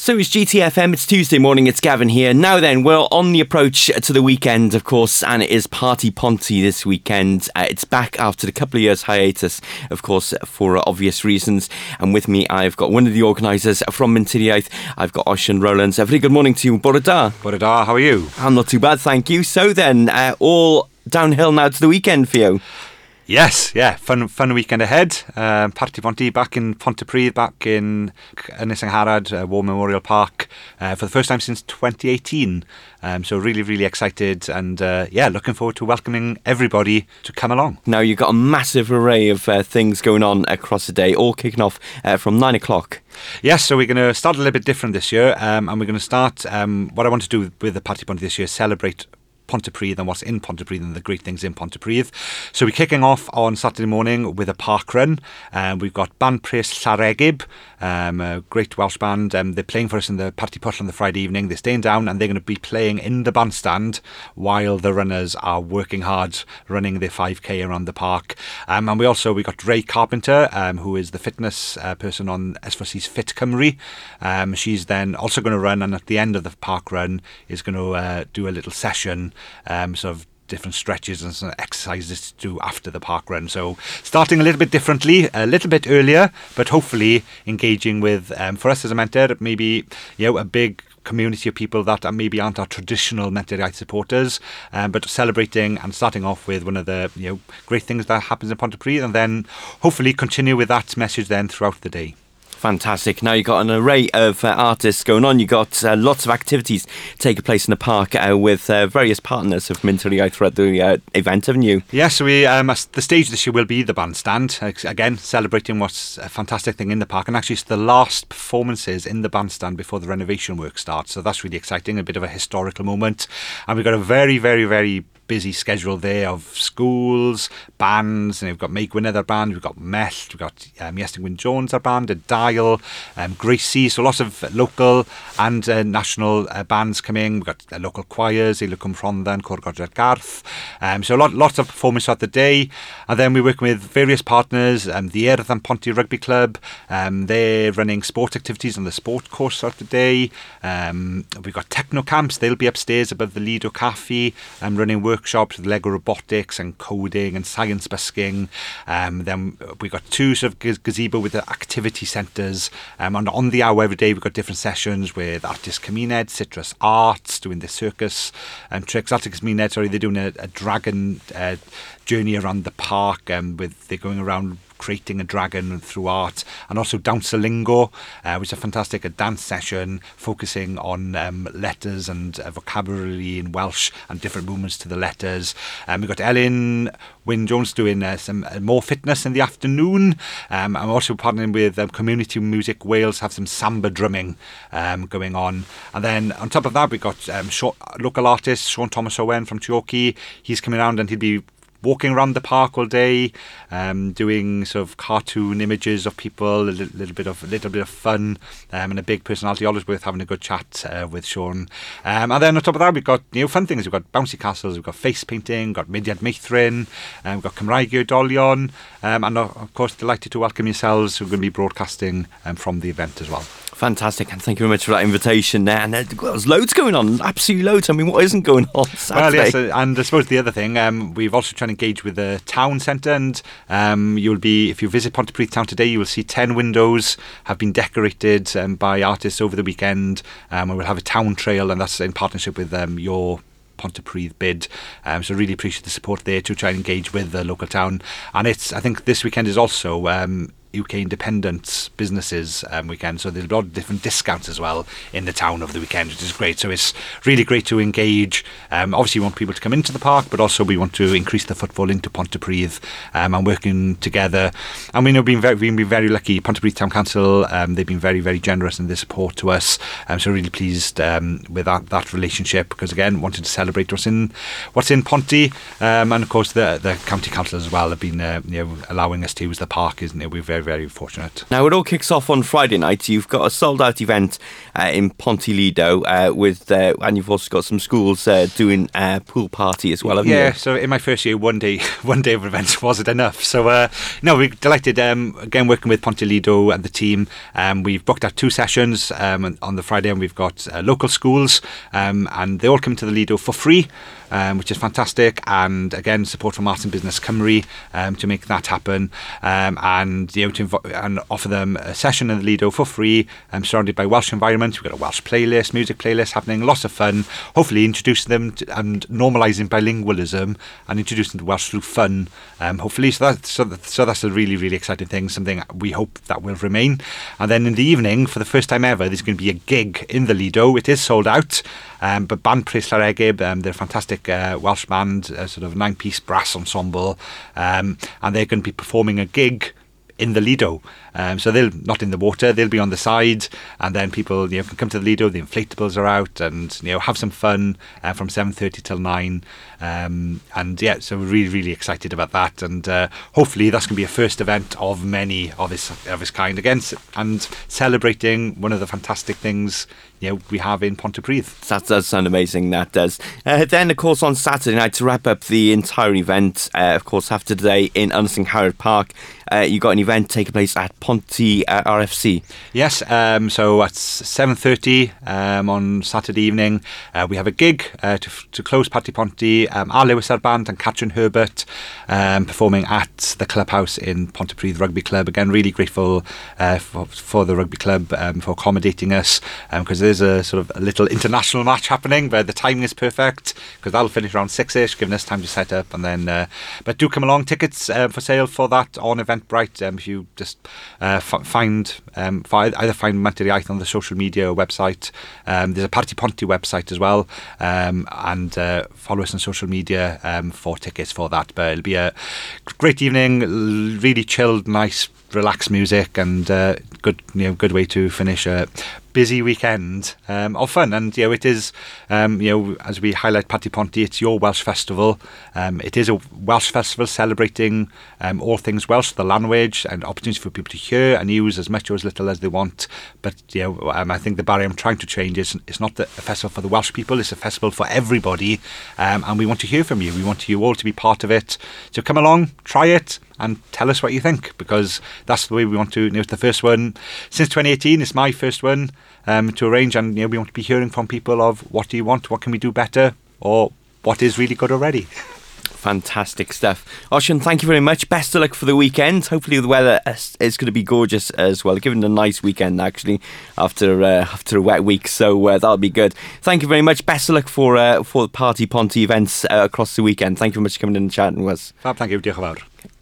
So it's GTFM, it's Tuesday morning, it's Gavin here. Now then, we're on the approach to the weekend, of course, and it is Party Ponty this weekend. Uh, it's back after a couple of years hiatus, of course, for obvious reasons. And with me, I've got one of the organisers from Menter Iaith. I've got Osian Rowlands. A very good morning to you, Borada. Borada, how are you? I'm not too bad, thank you. So then, uh, all downhill now to the weekend for you. Yes, yeah, fun fun weekend ahead. Um, Party Ponty back in Pontypridd, back in Ynys Angharad, uh, War Memorial Park, uh, for the first time since 2018. Um, so really, really excited and uh, yeah, looking forward to welcoming everybody to come along. Now you've got a massive array of uh, things going on across the day, all kicking off uh, from nine o'clock. Yes, so we're going to start a little bit different this year, um, and we're going to start. Um, what I want to do with the Party Ponty this year is celebrate Pontypridd and what's in Pontypridd and the great things in Pontypridd. So we're kicking off on Saturday morning with a park run. Um, we've got Band Pres Llareggub, um, a great Welsh band. Um, they're playing for us in the Party Push on the Friday evening. They're staying down and they're going to be playing in the bandstand while the runners are working hard running their 5k around the park. Um, and we also we got Ray Carpenter, um, who is the fitness uh, person on S4C's Fit Cymru. Um, she's then also going to run, and at the end of the park run is going to uh, do a little session um, sort of different stretches and some exercises to do after the park run. So starting a little bit differently, a little bit earlier, but hopefully engaging with, um, for us as a mentor, maybe you know a big community of people that maybe aren't our traditional mental health supporters, um, but celebrating and starting off with one of the you know great things that happens in Pontypridd, and then hopefully continue with that message then throughout the day. Fantastic. Now you've got an array of uh, artists going on. You've got uh, lots of activities taking place in the park uh, with uh, various partners of Menter Iaith throughout the uh, event, haven't you? Yes, we, um, the stage this year will be the bandstand. Again, celebrating what's a fantastic thing in the park. And actually, it's the last performances in the bandstand before the renovation work starts. So that's really exciting, a bit of a historical moment. And we've got a very, very, very busy schedule there of schools, bands, and we've got Mei Gwynedd, our band, we've got Mell, we've got um, Jones, our band, a Dial, um, Gracie, so lots of local and uh, national uh, bands coming. We've got uh, local choirs, Ilocum Rhondda and Cor Godre'r Garth. Um, so a lot, lots of performance throughout the day. And then we're working with various partners, um, the Urdd and Ponty Rugby Club. Um, they're running sport activities on the sport course throughout the day. Um, we've got Technocamps, they'll be upstairs above the Lido Cafe, um, running work workshops with Lego robotics and coding and science busking. Um, then we've got two sort of gazebo with the activity centres. Um, and on the hour every day, we've got different sessions with Artis Cymuned, Citrus Arts, doing the circus and um, tricks. Artis Cymuned, sorry, they're doing a, a dragon uh, journey around the park um, with they're going around creating a dragon through art, and also Dancelingo, uh, which is a fantastic a dance session focusing on um, letters and uh, vocabulary in Welsh and different movements to the letters. Um, we've got Ellen Wyn Jones doing uh, some uh, more fitness in the afternoon. Um, I'm also partnering with um, Community Music Wales, have some samba drumming um, going on. And then on top of that, we've got um, short, local artist Sean Thomas Owen from Treorchy. He's coming around and he'll be walking around the park all day, um, doing sort of cartoon images of people, a little, little bit of a little bit of fun, um, and a big personality. Always worth having a good chat uh, with Sean. Um, and then on top of that, we've got you know fun things. We've got bouncy castles, we've got face painting, we've got Mudiad Meithrin, um, we've got Cymraeg Oedolion, um, and of course delighted to welcome yourselves. We're going to be broadcasting um, from the event as well. Fantastic, and thank you very much for that invitation there. And there's loads going on, absolutely loads. I mean, what isn't going on? Saturday? Well, yes, uh, and I suppose the other thing, um, we've also tried to engage with the town centre, and um, you'll be, if you visit Pontypridd town today, you will see 10 windows have been decorated um, by artists over the weekend, um, and we'll have a town trail, and that's in partnership with um, your Pontypridd bid. Um, so really appreciate the support there to try and engage with the local town. And it's I think this weekend is also um, UK independent businesses um, weekend. So there's a lot of different discounts as well in the town over the weekend, which is great. So it's really great to engage. Um, obviously, we want people to come into the park, but also we want to increase the footfall into Pontypridd um, and working together. And we know we've been very, we've been very lucky. Pontypridd Town Council, um, they've been very, very generous in their support to us. So really pleased um, with that, that relationship because again, wanted to celebrate what's in what's in Ponty, um, and of course the the county council as well have been uh, you know allowing us to use the park, isn't it? We're very very, very fortunate. Now, it all kicks off on Friday night. You've got a sold out event uh, in Ponty Lido, uh, with, uh, and you've also got some schools uh, doing a pool party as well, haven't yeah, you? so in my first year, one day, one day of events wasn't enough. So uh, no, we're delighted. Um, again, working with Ponty Lido and the team, um, we've booked out two sessions um, on the Friday, and we've got uh, local schools, um, and they all come to the Lido for free. Um, which is fantastic, and again, support from and Business Cymru um, to make that happen, um, and you know, to invo- and offer them a session in the Lido for free, um, surrounded by Welsh environment. We've got a Welsh playlist, music playlist happening, lots of fun. Hopefully, introducing them to, and normalising bilingualism and introducing the Welsh through fun. Um, hopefully, so that so, that, so that's a really really exciting thing. Something we hope that will remain. And then in the evening, for the first time ever, there's going to be a gig in the Lido. It is sold out, um, but Band Pres Llareggub, um, they're a fantastic uh, Welsh band, a sort of nine piece brass ensemble, um, and they're going to be performing a gig in the Lido. Um, so they'll not in the water, they'll be on the side, and then people you know can come to the Lido. The inflatables are out, and you know have some fun uh, from seven thirty till nine. Um, and yeah, so we're really really excited about that, and uh, hopefully that's going to be a first event of many of its of its kind again, and celebrating one of the fantastic things you know we have in Pontypridd. That does sound amazing, that does. Uh, then, of course, on Saturday night, to wrap up the entire event, uh, of course, after today in Ynys Angharad Park, uh, you got an event taking place at Ponty uh, RFC. Yes, um, so at seven thirty um, on Saturday evening, uh, we have a gig uh, to, to close Party Ponty. Um, our Lewis Band and Catherine Herbert um, performing at the clubhouse in Pontypridd Rugby Club. Again, really grateful uh, for, for the rugby club um, for accommodating us because there's a sort of a little international match happening where the timing is perfect because that'll finish around six ish, giving us time to set up and then. Uh, but do come along. Tickets uh, for sale for that on Eventbrite. Um, if you just uh, f- find um, either find Iaith on the social media website. Um, there's a Party Ponty website as well, um, and uh, follow us on social media um, for tickets for that. But it'll be a great evening, really chilled, nice, relaxed music, and uh, good, you know, good way to finish a busy weekend um, of fun. And you know, it is, um, you know, as we highlight Party Ponty, it's your Welsh festival. Um, it is a Welsh festival celebrating um, all things Welsh, the language, and opportunity for people to hear and use as much or as little as they want. But you know, um, I think the barrier I'm trying to change is it's not a festival for the Welsh people; it's a festival for everybody, um, and we want to hear from you. We want you all to be part of it. So come along, try it, and tell us what you think because that's the way we want to. You know, it's the first one since 2018. It's my first one um, to arrange, and you know, we want to be hearing from people of what do you want, what can we do better, or what is really good already. Fantastic stuff. Osian, thank you very much. Best of luck for the weekend. Hopefully, the weather is, is going to be gorgeous as well. Given a nice weekend, actually, after uh, after a wet week, so uh, that'll be good. Thank you very much. Best of luck for uh, for the Party Ponty events uh, across the weekend. Thank you very much for coming in and chatting with us. Fab, thank you. Diolch yn fawr.